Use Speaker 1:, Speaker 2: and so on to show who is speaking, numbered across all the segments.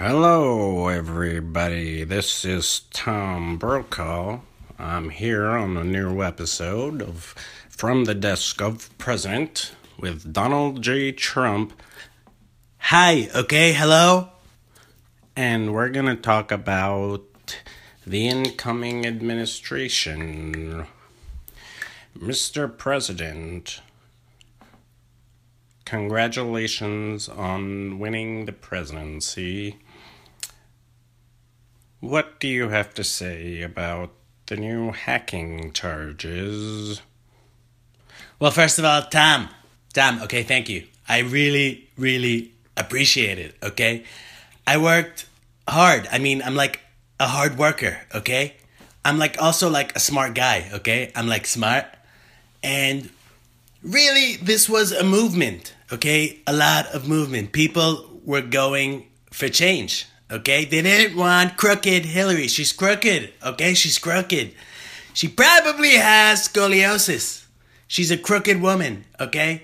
Speaker 1: Hello, everybody. This is Tom Brokaw. I'm here on a new episode of From the Desk of President with Donald J. Trump.
Speaker 2: Hi, okay, hello?
Speaker 1: And we're going to talk about the incoming administration. Mr. President, congratulations on winning the presidency. What do you have to say about the new hacking charges?
Speaker 2: Well, first of all, Tom, Tom, okay, thank you. I really, really appreciate it, okay? I worked hard. I mean, I'm like a hard worker, okay? I'm like also like a smart guy, okay? I'm like smart. And really, this was a movement, okay? A lot of movement. People were going for change, Okay, they didn't want crooked Hillary. She's crooked. Okay, she's crooked. She probably has scoliosis. She's a crooked woman. Okay,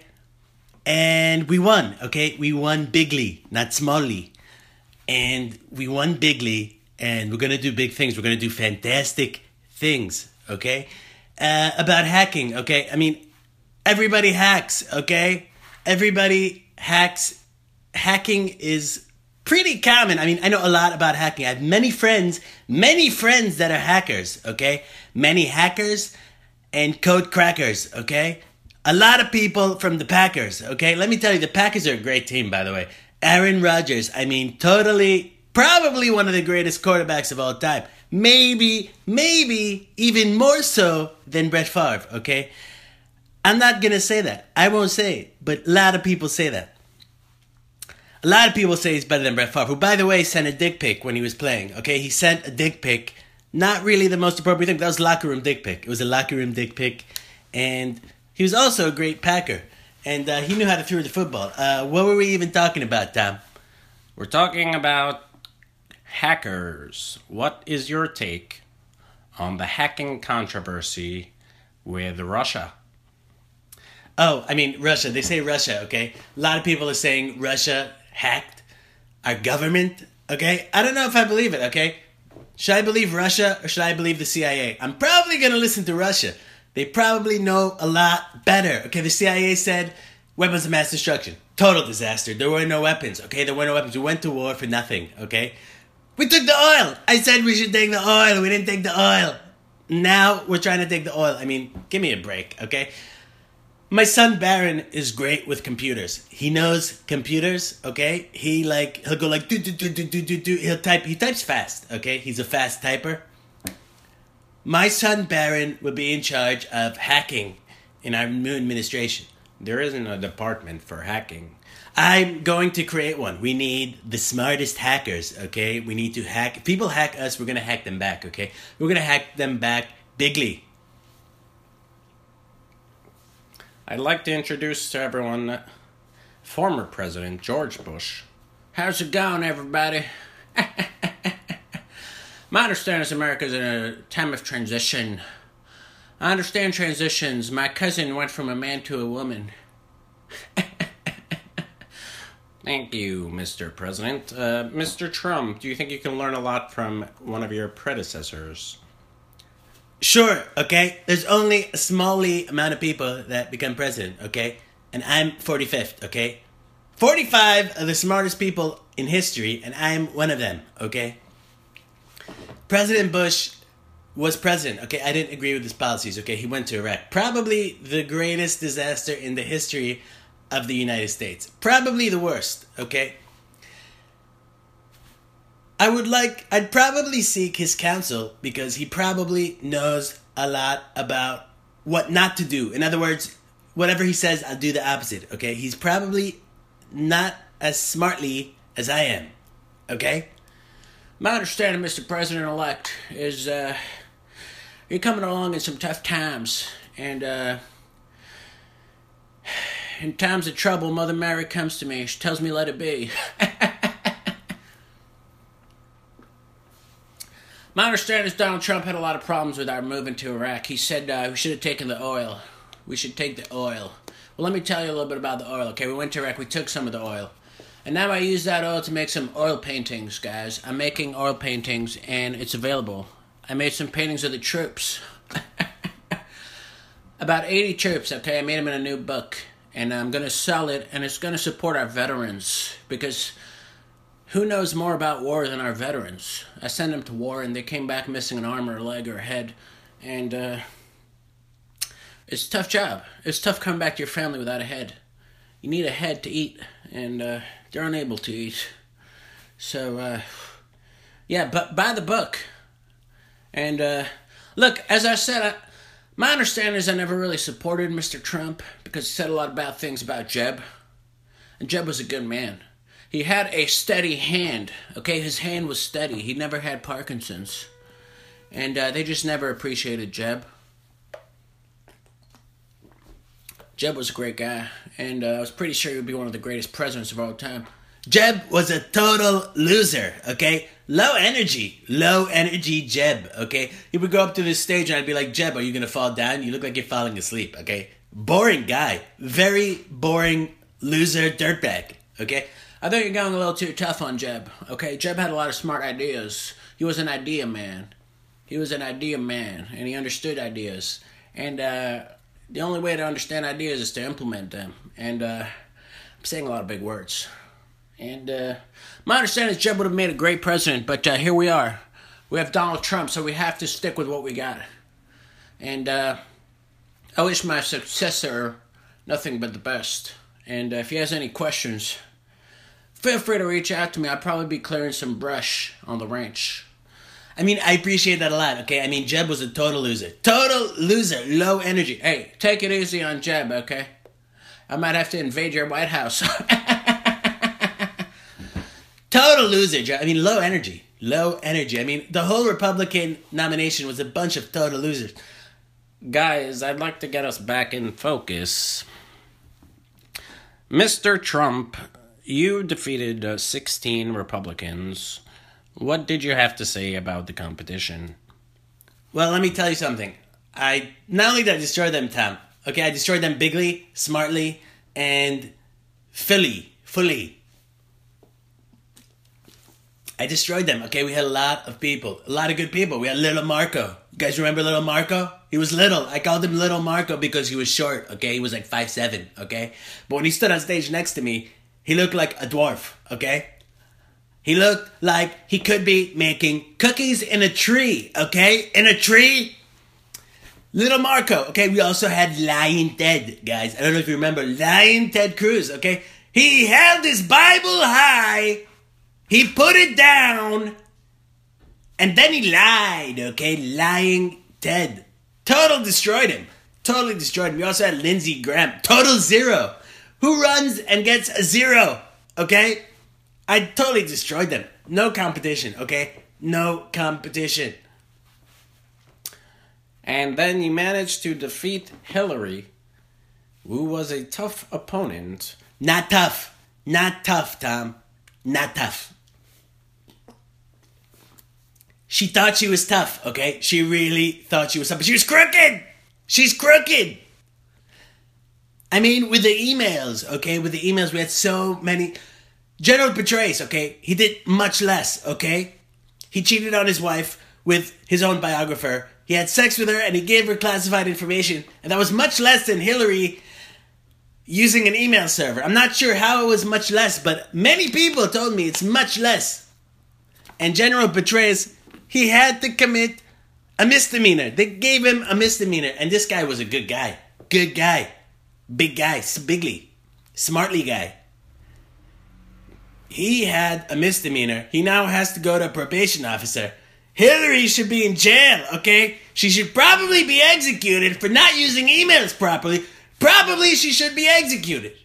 Speaker 2: and we won. Okay, we won bigly, not smallly, and we won bigly. And we're gonna do big things. We're gonna do fantastic things. Okay, uh, about hacking. Okay, I mean, everybody hacks. Okay, everybody hacks. Hacking is pretty common. I mean, I know a lot about hacking. I have many friends, many friends that are hackers, okay? Many hackers and code crackers, okay? A lot of people from the Packers, okay? Let me tell you, the Packers are a great team, by the way. Aaron Rodgers, I mean, totally, probably one of the greatest quarterbacks of all time. Maybe, maybe even more so than Brett Favre, okay? I'm not gonna say that. I won't say it, but a lot of people say that. A lot of people say he's better than Brett Favre, who, by the way, sent a dick pic when he was playing. Okay, he sent a dick pic. Not really the most appropriate thing. That was locker room dick pic. It was a locker room dick pic, and he was also a great Packer, and uh, he knew how to throw the football. Uh, what were we even talking about, Tom?
Speaker 1: We're talking about hackers. What is your take on the hacking controversy with Russia?
Speaker 2: Oh, I mean Russia. They say Russia. Okay, a lot of people are saying Russia hacked our government. Okay, I don't know if I believe it. Okay, should I believe Russia or should I believe the CIA? I'm probably gonna listen to Russia. They probably know a lot better. Okay, the CIA said weapons of mass destruction, total disaster. There were no weapons. Okay, there were no weapons. We went to war for nothing. Okay, we took the oil. I said we should take the oil. We didn't take the oil. Now we're trying to take the oil. I mean, give me a break. Okay. My son Barron is great with computers. He knows computers, okay? He like he'll go like do do do do do do do. He'll type. He types fast, okay? He's a fast typer. My son Barron will be in charge of hacking in our new administration.
Speaker 1: There isn't a department for hacking.
Speaker 2: I'm going to create one. We need the smartest hackers, okay? We need to hack. If people hack us, we're gonna hack them back, okay? We're gonna hack them back bigly.
Speaker 1: I'd like to introduce to everyone former President George Bush.
Speaker 3: How's it going, everybody? My understanding is America's in a time of transition. I understand transitions. My cousin went from a man to a woman.
Speaker 1: Thank you, Mr. President. Uh, Mr. Trump, do you think you can learn a lot from one of your predecessors?
Speaker 2: Sure, okay? There's only a smally amount of people that become president, okay? And I'm 45th, okay? 45 are the smartest people in history, and I'm one of them, okay? President Bush was president, okay? I didn't agree with his policies, okay? He went to Iraq. Probably the greatest disaster in the history of the United States. Probably the worst, okay? I would like, I'd probably seek his counsel because he probably knows a lot about what not to do. In other words, whatever he says, I'll do the opposite, okay? He's probably not as smartly as I am, okay?
Speaker 3: My understanding, Mr. President elect, is uh, you're coming along in some tough times. And uh, in times of trouble, Mother Mary comes to me. She tells me, let it be. My understanding is Donald Trump had a lot of problems with our moving to Iraq. He said uh, we should have taken the oil. We should take the oil. Well, let me tell you a little bit about the oil. Okay, we went to Iraq. We took some of the oil. And now I use that oil to make some oil paintings, guys. I'm making oil paintings and it's available. I made some paintings of the troops. About 80 troops, okay? I made them in a new book. And I'm going to sell it and it's going to support our veterans because who knows more about war than our veterans? I sent them to war and they came back missing an arm or a leg or a head. And uh, it's a tough job. It's tough coming back to your family without a head. You need a head to eat, and uh, they're unable to eat. So, uh, yeah, but buy the book. And uh, look, as I said, I, my understanding is I never really supported Mr. Trump because he said a lot of bad things about Jeb. And Jeb was a good man. He had a steady hand, okay? His hand was steady. He never had Parkinson's. And uh, they just never appreciated Jeb. Jeb was a great guy, and uh, I was pretty sure he would be one of the greatest presidents of all time.
Speaker 2: Jeb was a total loser, okay? Low energy, low energy Jeb, okay? He would go up to the stage and I'd be like, Jeb, are you gonna fall down? You look like you're falling asleep, okay? Boring guy. Very boring loser dirtbag, okay?
Speaker 3: I think you're going a little too tough on Jeb, okay? Jeb had a lot of smart ideas. He was an idea man. He was an idea man, and he understood ideas. And uh, the only way to understand ideas is to implement them. And uh, I'm saying a lot of big words. And uh, my understanding is Jeb would have made a great president, but uh, here we are. We have Donald Trump, so we have to stick with what we got. And uh, I wish my successor nothing but the best. And uh, if he has any questions, feel free to reach out to me. I'll probably be clearing some brush on the ranch.
Speaker 2: I mean, I appreciate that a lot, okay? I mean, Jeb was a total loser. Total loser, low energy.
Speaker 3: Hey, take it easy on Jeb, okay? I might have to invade your White House.
Speaker 2: total loser, Jeb. I mean, low energy. Low energy. I mean, the whole Republican nomination was a bunch of total losers.
Speaker 1: Guys, I'd like to get us back in focus. Mr. Trump, you defeated uh, 16 Republicans what did you have to say about the competition?
Speaker 2: Well, let me tell you something. I not only did I destroy them, Tom. Okay, I destroyed them bigly, smartly, and fully, fully. I destroyed them. Okay, we had a lot of people, a lot of good people. We had Little Marco. You guys remember Little Marco? He was little. I called him Little Marco because he was short. Okay, he was like five seven. Okay, but when he stood on stage next to me, he looked like a dwarf. Okay, he looked like he could be making cookies in a tree, okay? In a tree. Little Marco, okay? We also had Lion Ted, guys. I don't know if you remember Lion Ted Cruz, okay? He held his Bible high, he put it down, and then he lied, okay? Lying Ted. Total destroyed him. Totally destroyed him. We also had Lindsey Graham. Total zero. Who runs and gets a zero, okay? I totally destroyed them. No competition, okay? No competition.
Speaker 1: And then you managed to defeat Hillary, who was a tough opponent.
Speaker 2: Not tough. Not tough, Tom. Not tough. She thought she was tough, okay? She really thought she was tough, but she was crooked! She's crooked! I mean, with the emails, okay? With the emails, we had so many. General Petraeus, okay, he did much less, okay? He cheated on his wife with his own biographer. He had sex with her and he gave her classified information, and that was much less than Hillary using an email server. I'm not sure how it was much less, but many people told me it's much less. And General Petraeus, he had to commit a misdemeanor. They gave him a misdemeanor, and this guy was a good guy. Good guy. Big guy, bigly, smartly guy. He had a misdemeanor. He now has to go to a probation officer. Hillary should be in jail, okay? She should probably be executed for not using emails properly. Probably she should be executed.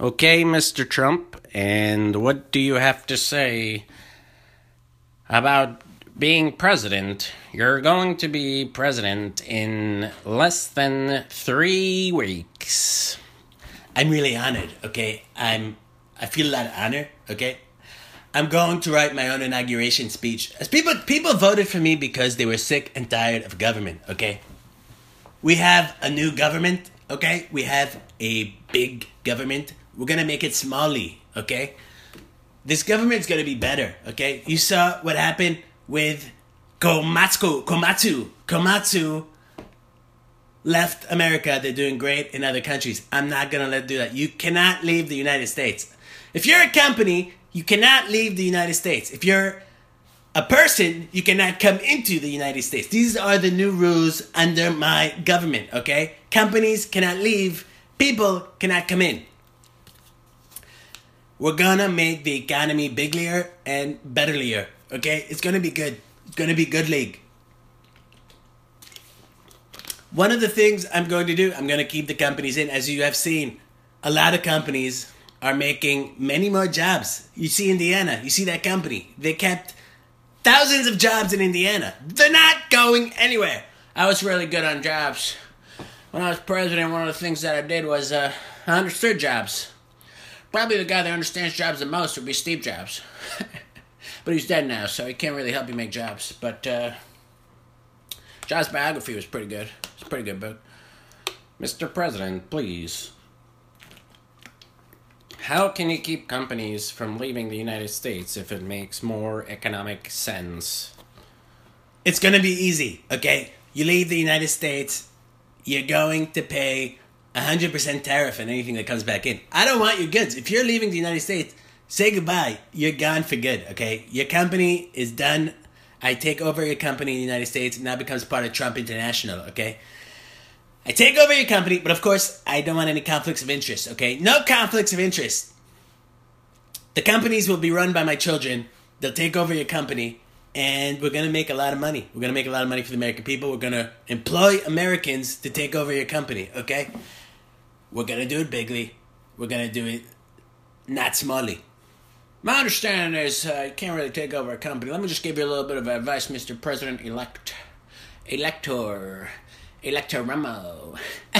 Speaker 1: Okay, Mr. Trump, and what do you have to say about being president? You're going to be president in less than three weeks.
Speaker 2: I'm really honored, okay? I'm I feel a lot of honor. Okay, I'm going to write my own inauguration speech. As people people voted for me because they were sick and tired of government. Okay, we have a new government. Okay, we have a big government We're gonna make it smally, okay? This government's gonna be better, okay? You saw what happened with Komatsu, Komatsu, Komatsu left America. They're doing great in other countries. I'm not gonna let do that. You cannot leave the United States. If you're a company, you cannot leave the United States. If you're a person, you cannot come into the United States. These are the new rules under my government, okay? Companies cannot leave, people cannot come in. We're gonna make the economy biglier and betterlier, okay? It's gonna be good. It's gonna be good league. One of the things I'm going to do, I'm going to keep the companies in. As you have seen, a lot of companies are making many more jobs. You see Indiana, you see that company. They kept thousands of jobs in Indiana. They're not going anywhere.
Speaker 3: I was really good on jobs. When I was president, one of the things that I did was uh, I understood jobs. Probably the guy that understands jobs the most would be Steve Jobs. but he's dead now, so he can't really help you make jobs. But uh, Jobs' biography was pretty good. It's a pretty good book.
Speaker 1: Mr. President, please. How can you keep companies from leaving the United States if it makes more economic sense?
Speaker 2: It's gonna be easy, okay? You leave the United States, you're going to pay 100% tariff on anything that comes back in. I don't want your goods. If you're leaving the United States, say goodbye. You're gone for good, okay? Your company is done. I take over your company in the United States, and now becomes part of Trump International, okay? I take over your company, but of course, I don't want any conflicts of interest, okay? No conflicts of interest. The companies will be run by my children. They'll take over your company, and we're gonna make a lot of money. We're gonna make a lot of money for the American people. We're gonna employ Americans to take over your company, okay? We're gonna do it bigly. We're gonna do it not smallly.
Speaker 3: My understanding is uh, you can't really take over a company. Let me just give you a little bit of advice, Mr. President elect. Elector. Elector Ramo.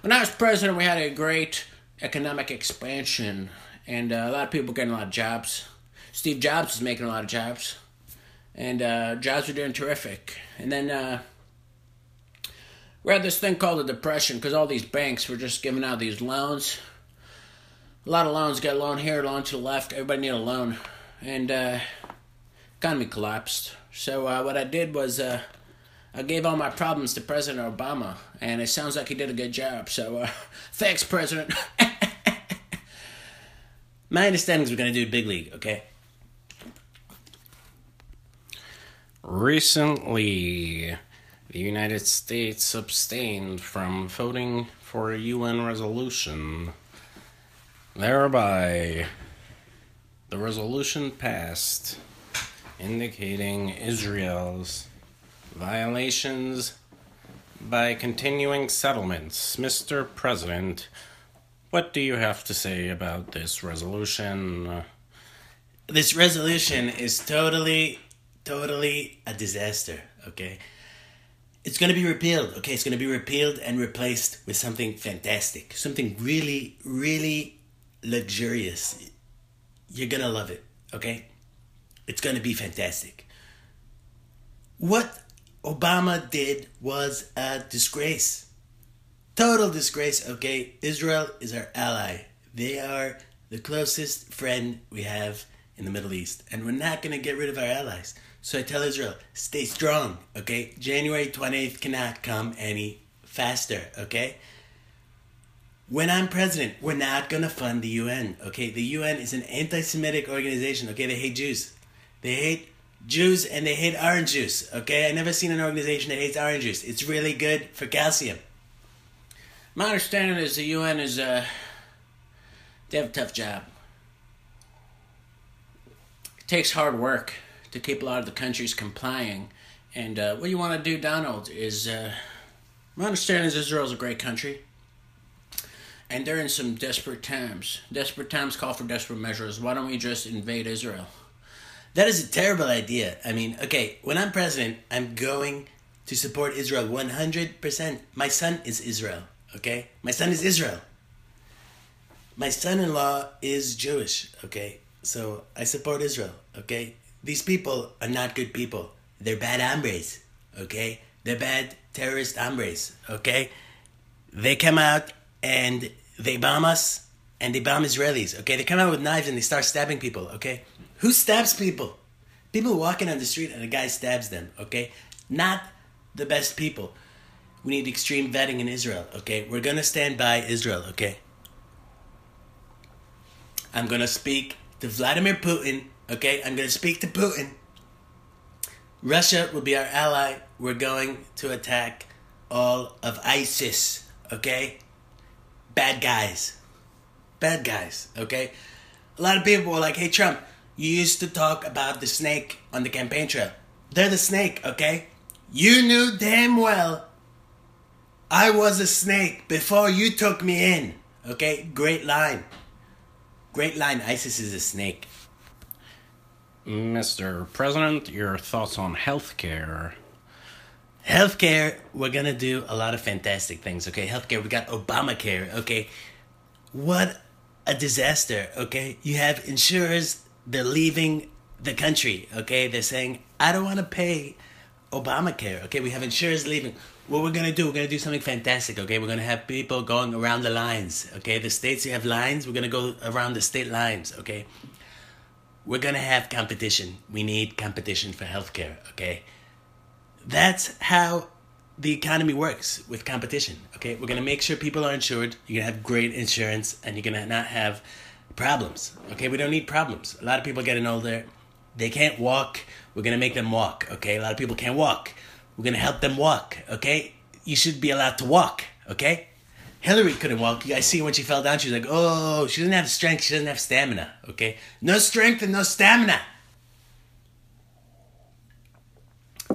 Speaker 3: when I was president, we had a great economic expansion, and uh, a lot of people getting a lot of jobs. Steve Jobs was making a lot of jobs, and uh, jobs were doing terrific. And then uh, we had this thing called the Depression because all these banks were just giving out these loans. A lot of loans got loan here, loan to the left. Everybody needed a loan, and uh, economy collapsed. So uh, what I did was uh, I gave all my problems to President Obama, and it sounds like he did a good job. So uh, thanks, President.
Speaker 2: My understanding is we're gonna do big league, okay?
Speaker 1: Recently, the United States abstained from voting for a UN resolution. Thereby, the resolution passed indicating Israel's violations by continuing settlements. Mr. President, what do you have to say about this resolution?
Speaker 2: This resolution is totally, totally a disaster, okay? It's gonna be repealed, okay? It's gonna be repealed and replaced with something fantastic, something really, really luxurious. You're gonna love it, okay? It's gonna be fantastic. What Obama did was a disgrace. Total disgrace, okay? Israel is our ally. They are the closest friend we have in the Middle East, and we're not gonna get rid of our allies. So I tell Israel, stay strong, okay? January 28th cannot come any faster, okay? When I'm president, we're not gonna fund the UN. Okay, the UN is an anti-Semitic organization. Okay, they hate Jews. They hate Jews and they hate orange juice. Okay, I never seen an organization that hates orange juice. It's really good for calcium.
Speaker 3: My understanding is the UN is uh, they have a tough job. It takes hard work to keep a lot of the countries complying. And uh, what you want to do, Donald, is uh, my understanding is Israel's a great country and they're in some desperate times. Desperate times call for desperate measures. Why don't we just invade Israel?
Speaker 2: That is a terrible idea. I mean, okay, when I'm president, I'm going to support Israel 100%. My son is Israel, okay? My son is Israel. My son in law is Jewish, okay? So I support Israel, okay? These people are not good people. They're bad hombres, okay? They're bad terrorist hombres, okay? They come out and they bomb us and they bomb Israelis, okay? They come out with knives and they start stabbing people, okay? Who stabs people? People walking on the street and a guy stabs them, okay? Not the best people. We need extreme vetting in Israel, okay? We're gonna stand by Israel, okay? I'm gonna speak to Vladimir Putin, okay? I'm gonna speak to Putin. Russia will be our ally. We're going to attack all of ISIS, okay? Bad guys. Bad guys, okay? A lot of people were like, hey, Trump, you used to talk about the snake on the campaign trail. They're the snake, okay? You knew damn well I was a snake before you took me in, okay? Great line. Great line. ISIS is a snake.
Speaker 1: Mr. President, your thoughts on healthcare?
Speaker 2: Healthcare, we're gonna do a lot of fantastic things, okay? Healthcare, we got Obamacare, okay? What a disaster, okay? You have insurers, they're leaving the country, okay? They're saying, I don't wanna pay Obamacare, okay? We have insurers leaving. What we're gonna do, we're gonna do something fantastic, okay? We're gonna have people going around the lines, okay? The states you have lines, we're gonna go around the state lines, okay? We're gonna have competition. We need competition for healthcare, okay? That's how the economy works with competition, okay? We're gonna make sure people are insured, you're gonna have great insurance, and you're gonna not have problems, okay? We don't need problems. A lot of people getting older, they can't walk, we're gonna make them walk, okay? A lot of people can't walk. We're gonna help them walk, okay? You should be allowed to walk, okay? Hillary couldn't walk. You guys see when she fell down, she was like, oh, she doesn't have strength, she doesn't have stamina, okay? No strength and no stamina.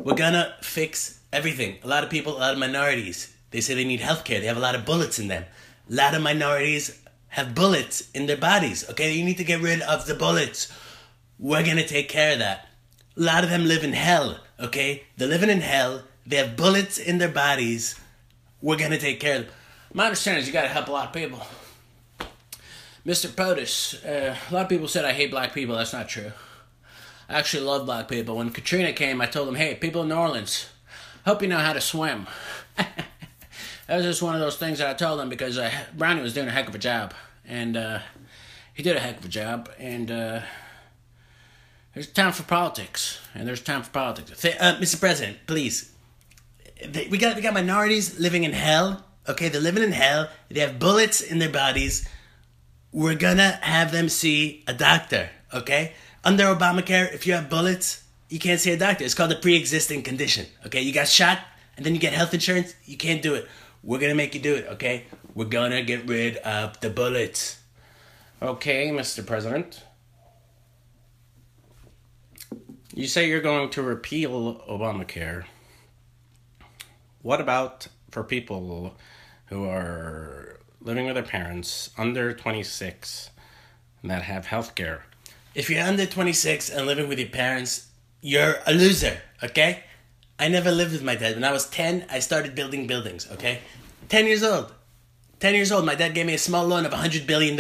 Speaker 2: We're gonna fix everything. A lot of people, a lot of minorities, they say they need healthcare. They have a lot of bullets in them. A lot of minorities have bullets in their bodies, okay? You need to get rid of the bullets. We're gonna take care of that. A lot of them live in hell, okay? They're living in hell. They have bullets in their bodies. We're gonna take care of them.
Speaker 3: My understanding is you gotta help a lot of people. Mr. POTUS, uh, a lot of people said I hate black people. That's not true. I actually love black people. When Katrina came, I told them, hey, people in New Orleans, hope you know how to swim. that was just one of those things that I told them because uh, Brownie was doing a heck of a job. And uh, he did a heck of a job. And uh, there's time for politics. And there's time for politics.
Speaker 2: Uh, Mr. President, please. We got we got minorities living in hell. Okay, they're living in hell. They have bullets in their bodies. We're gonna have them see a doctor. Okay, under Obamacare, if you have bullets, you can't see a doctor. It's called a pre-existing condition. Okay, you got shot and then you get health insurance. You can't do it. We're gonna make you do it. Okay, we're gonna get rid of the bullets.
Speaker 1: Okay, Mr. President. You say you're going to repeal Obamacare. What about for people who are living with their parents under 26 that have health care?
Speaker 2: If you're under 26 and living with your parents, you're a loser, okay? I never lived with my dad. When I was 10, I started building buildings, okay? 10 years old. 10 years old, my dad gave me a small loan of $100 billion,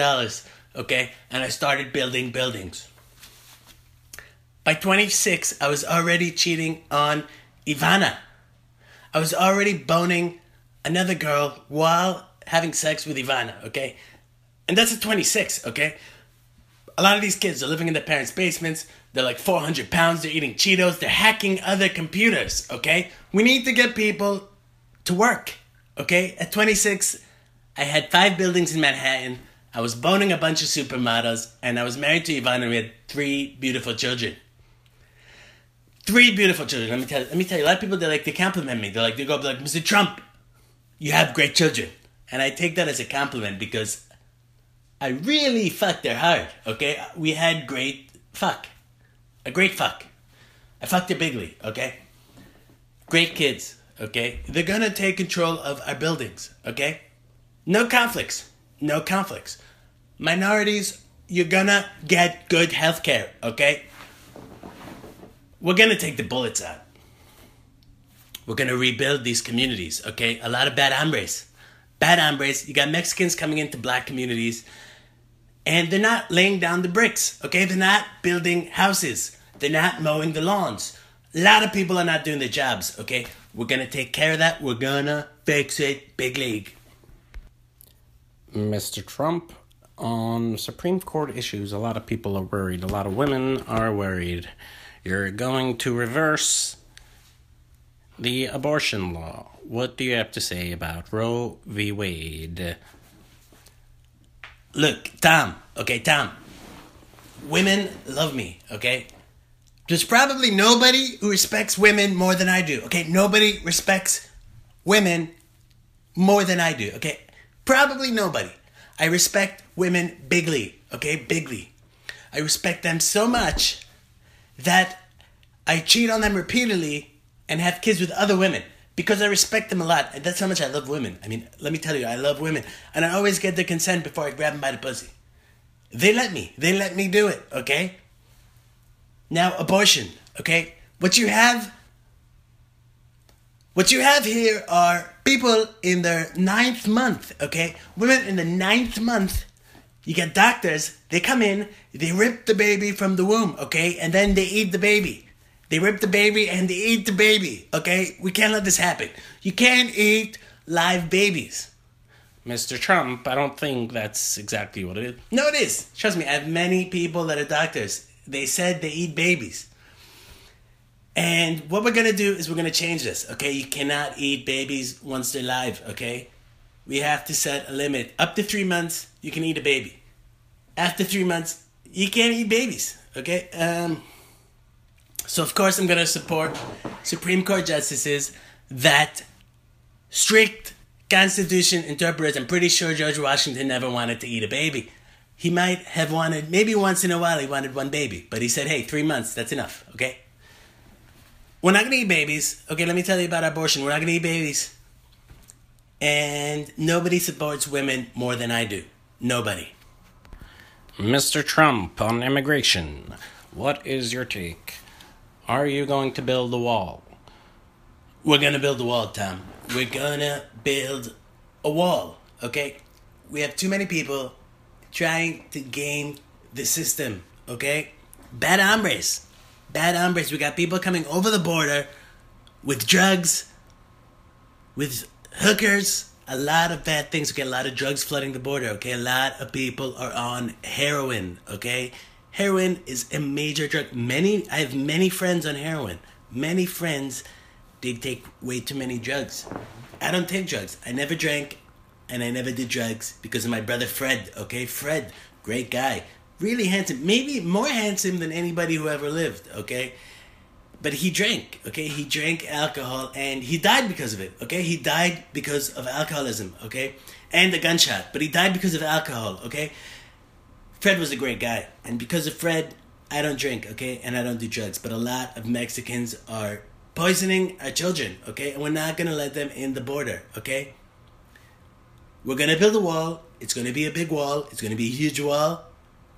Speaker 2: okay? And I started building buildings. By 26, I was already cheating on Ivana. I was already boning another girl while having sex with Ivana, okay? And that's at 26, okay? A lot of these kids are living in their parents' basements. They're like 400 pounds. They're eating Cheetos. They're hacking other computers, okay? We need to get people to work, okay? At 26, I had five buildings in Manhattan. I was boning a bunch of supermodels, and I was married to Ivana, and we had three beautiful children. Three beautiful children. Let me tell you. Let me tell you. A lot of people they like they compliment me. They're like they go up like Mr. Trump, you have great children, and I take that as a compliment because I really fucked her hard. Okay, we had great fuck, a great fuck. I fucked her bigly. Okay, great kids. Okay, they're gonna take control of our buildings. Okay, no conflicts. No conflicts. Minorities, you're gonna get good health care. Okay. We're gonna take the bullets out. We're gonna rebuild these communities, okay? A lot of bad hombres. Bad hombres. You got Mexicans coming into black communities, and they're not laying down the bricks, okay? They're not building houses. They're not mowing the lawns. A lot of people are not doing their jobs, okay? We're gonna take care of that. We're gonna fix it. Big league.
Speaker 1: Mr. Trump, on Supreme Court issues, a lot of people are worried. A lot of women are worried. You're going to reverse the abortion law. What do you have to say about Roe v. Wade?
Speaker 2: Look, Tom, okay, Tom. Women love me, okay? There's probably nobody who respects women more than I do, okay? Nobody respects women more than I do, okay? Probably nobody. I respect women bigly, okay? Bigly. I respect them so much that I cheat on them repeatedly and have kids with other women because I respect them a lot. And that's how much I love women. I mean, let me tell you, I love women. And I always get their consent before I grab them by the pussy. They let me. They let me do it, okay? Now, abortion, okay? What you have what you have here are people in their ninth month, okay? Women in the ninth month. You get doctors, they come in, they rip the baby from the womb, okay? And then they eat the baby. They rip the baby and they eat the baby, okay? We can't let this happen. You can't eat live babies.
Speaker 1: Mr. Trump, I don't think that's exactly what it is.
Speaker 2: No, it is. Trust me, I have many people that are doctors. They said they eat babies. And what we're gonna do is we're gonna change this, okay? You cannot eat babies once they're live, okay? We have to set a limit. Up to three months, you can eat a baby. After three months, you can't eat babies, okay? Um, so, of course, I'm gonna support Supreme Court justices that strict Constitution interpreters. I'm pretty sure George Washington never wanted to eat a baby. He might have wanted, maybe once in a while, he wanted one baby, but he said, hey, three months, that's enough, okay? We're not gonna eat babies. Okay, let me tell you about abortion. We're not gonna eat babies. And nobody supports women more than I do. Nobody.
Speaker 1: Mr. Trump, on immigration, what is your take? Are you going to build the wall?
Speaker 2: We're gonna build the wall, Tom. We're gonna build a wall, okay? We have too many people trying to game the system, okay? Bad hombres. Bad hombres. We got people coming over the border with drugs, with hookers, a lot of bad things. We Okay, a lot of drugs flooding the border. Okay, a lot of people are on heroin. Okay, heroin is a major drug. Many, I have many friends on heroin. Many friends, they take way too many drugs. I don't take drugs. I never drank, and I never did drugs because of my brother Fred. Okay, Fred, great guy, really handsome, maybe more handsome than anybody who ever lived. Okay but he drank okay he drank alcohol and he died because of it okay he died because of alcoholism okay and a gunshot but he died because of alcohol okay fred was a great guy. And because of fred i don't drink okay? And i don't do drugs. But a lot of mexicans are poisoning our children okay? And we're not gonna let them in the border okay? We're gonna build a wall. It's gonna be a big wall. It's gonna be a huge wall.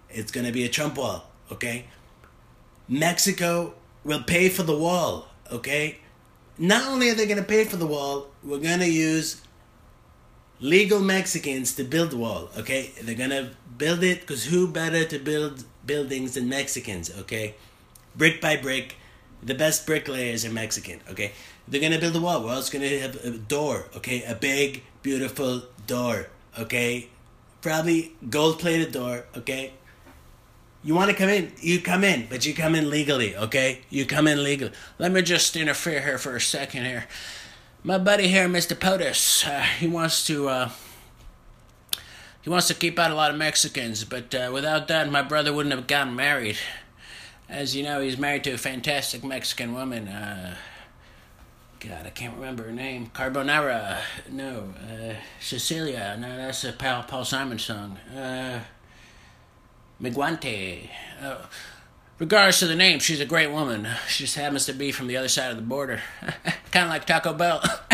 Speaker 2: It's gonna be a trump wall okay? Mexico will pay for the wall, okay? Not only are they to pay for the wall, we're to use legal Mexicans to build wall, okay? They're to build it because who better to build buildings than Mexicans, okay? Brick by brick, the best bricklayers are Mexican, okay? They're to build a wall. We're also to have a door, okay? A big, beautiful door, okay? Probably gold plated door, okay? You want to come in, you come in, but you come in legally, okay? You come in legally.
Speaker 3: Let me just interfere here for a second here. My buddy here, Mr. POTUS, uh, he wants to uh, he wants to keep out a lot of Mexicans, but uh, without that, my brother wouldn't have gotten married. As you know, he's married to a fantastic Mexican woman. Uh, God, I can't remember her name. Carbonara. No. Uh, Cecilia. No, that's a Paul, Paul Simon song. Uh, Miguante. Uh, regardless of the name, she's a great woman. She just happens to be from the other side of the border. kind of like Taco Bell.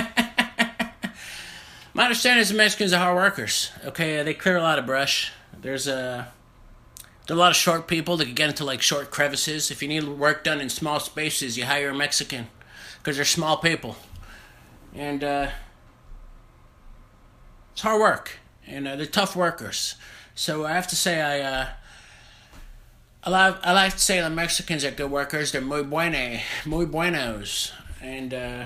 Speaker 3: My understanding is the Mexicans are hard workers. Okay, they clear a lot of brush. There's a there's a lot of short people that can get into like short crevices. If you need work done in small spaces, you hire a Mexican because they're small people, and uh, it's hard work, and uh, they're tough workers. So I have to say I. Uh, I like, I like to say the Mexicans are good workers. They're muy buene, muy buenos. And uh,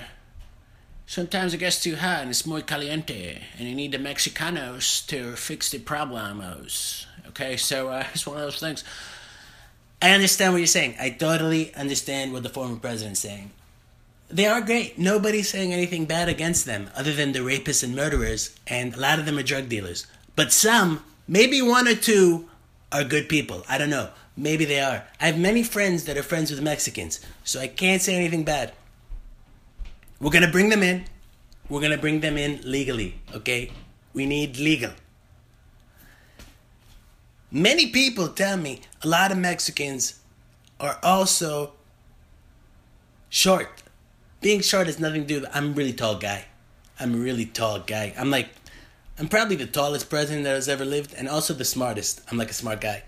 Speaker 3: Sometimes it gets too hot and it's muy caliente, and you need the Mexicanos to fix the problemos. Okay, so uh, it's one of those things.
Speaker 2: I understand what you're saying. I totally understand what the former president's saying. They are great. Nobody's saying anything bad against them, other than the rapists and murderers, and a lot of them are drug dealers. But some, maybe one or two, are good people. I don't know. Maybe they are. I have many friends that are friends with Mexicans, so I can't say anything bad. We're gonna bring them in. We're gonna bring them in legally, okay? We need legal. Many people tell me a lot of Mexicans are also short. Being short has nothing to do with I'm a really tall guy. I'm a really tall guy. I'm like I'm probably the tallest president that has ever lived and also the smartest. I'm like a smart guy.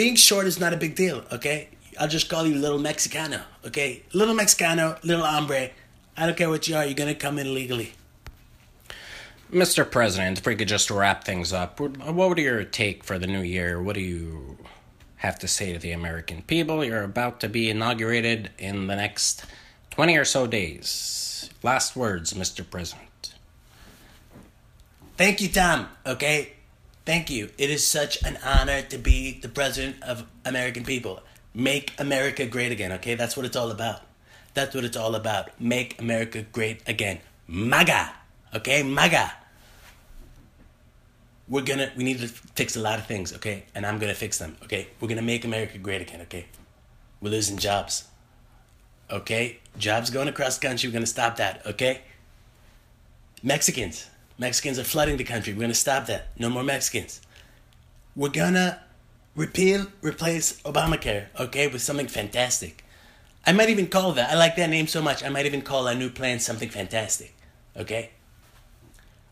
Speaker 2: Being short is not a big deal, okay? I'll just call you little Mexicano, okay? Little Mexicano, little hombre. I don't care what you are, you're gonna come in legally.
Speaker 1: Mr. President, if we could just wrap things up, what would your take for the new year? What do you have to say to the American people? You're about to be inaugurated in the next 20 or so days. Last words, Mr. President.
Speaker 2: Thank you, Tom, okay? Thank you. It is such an honor to be the president of American people. Make America great again, okay? That's what it's all about. That's what it's all about. Make America great again. MAGA, okay? MAGA we're gonna we need to fix a lot of things okay and i'm gonna fix them okay we're gonna make america great again okay we're losing jobs okay jobs going across the country we're gonna stop that okay mexicans mexicans are flooding the country we're gonna stop that no more mexicans we're gonna repeal replace obamacare okay with something fantastic i might even call that i like that name so much i might even call our new plan something fantastic okay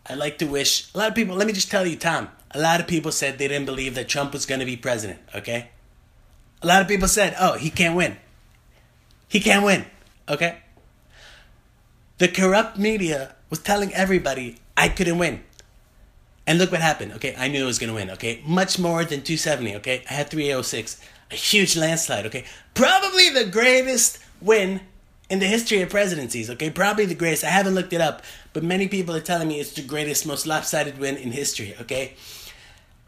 Speaker 2: I'd like to wish a lot of people, let me just tell you, Tom, a lot of people said they didn't believe that Trump was going to be president, okay? A lot of people said, oh, he can't win. He can't win, okay? The corrupt media was telling everybody I couldn't win. And look what happened, okay? I knew I was to win, okay? Much more than 270, okay? I had 306. A huge landslide, okay? Probably the greatest win in the history of presidencies, okay? Probably the greatest. I haven't looked it up, but many people are telling me it's the greatest, most lopsided win in history, okay?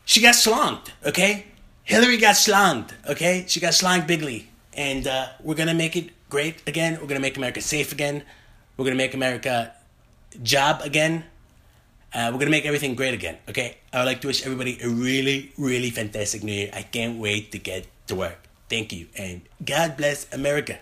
Speaker 2: She got slonged, okay? Hillary got slonged, okay? She got slonged bigly. And uh, we're gonna make it great again. We're gonna make America safe again. We're gonna make America job again. Uh, we're gonna make everything great again, okay? I would like to wish everybody a really, really fantastic new year. I can't wait to get to work. Thank you, and God bless America.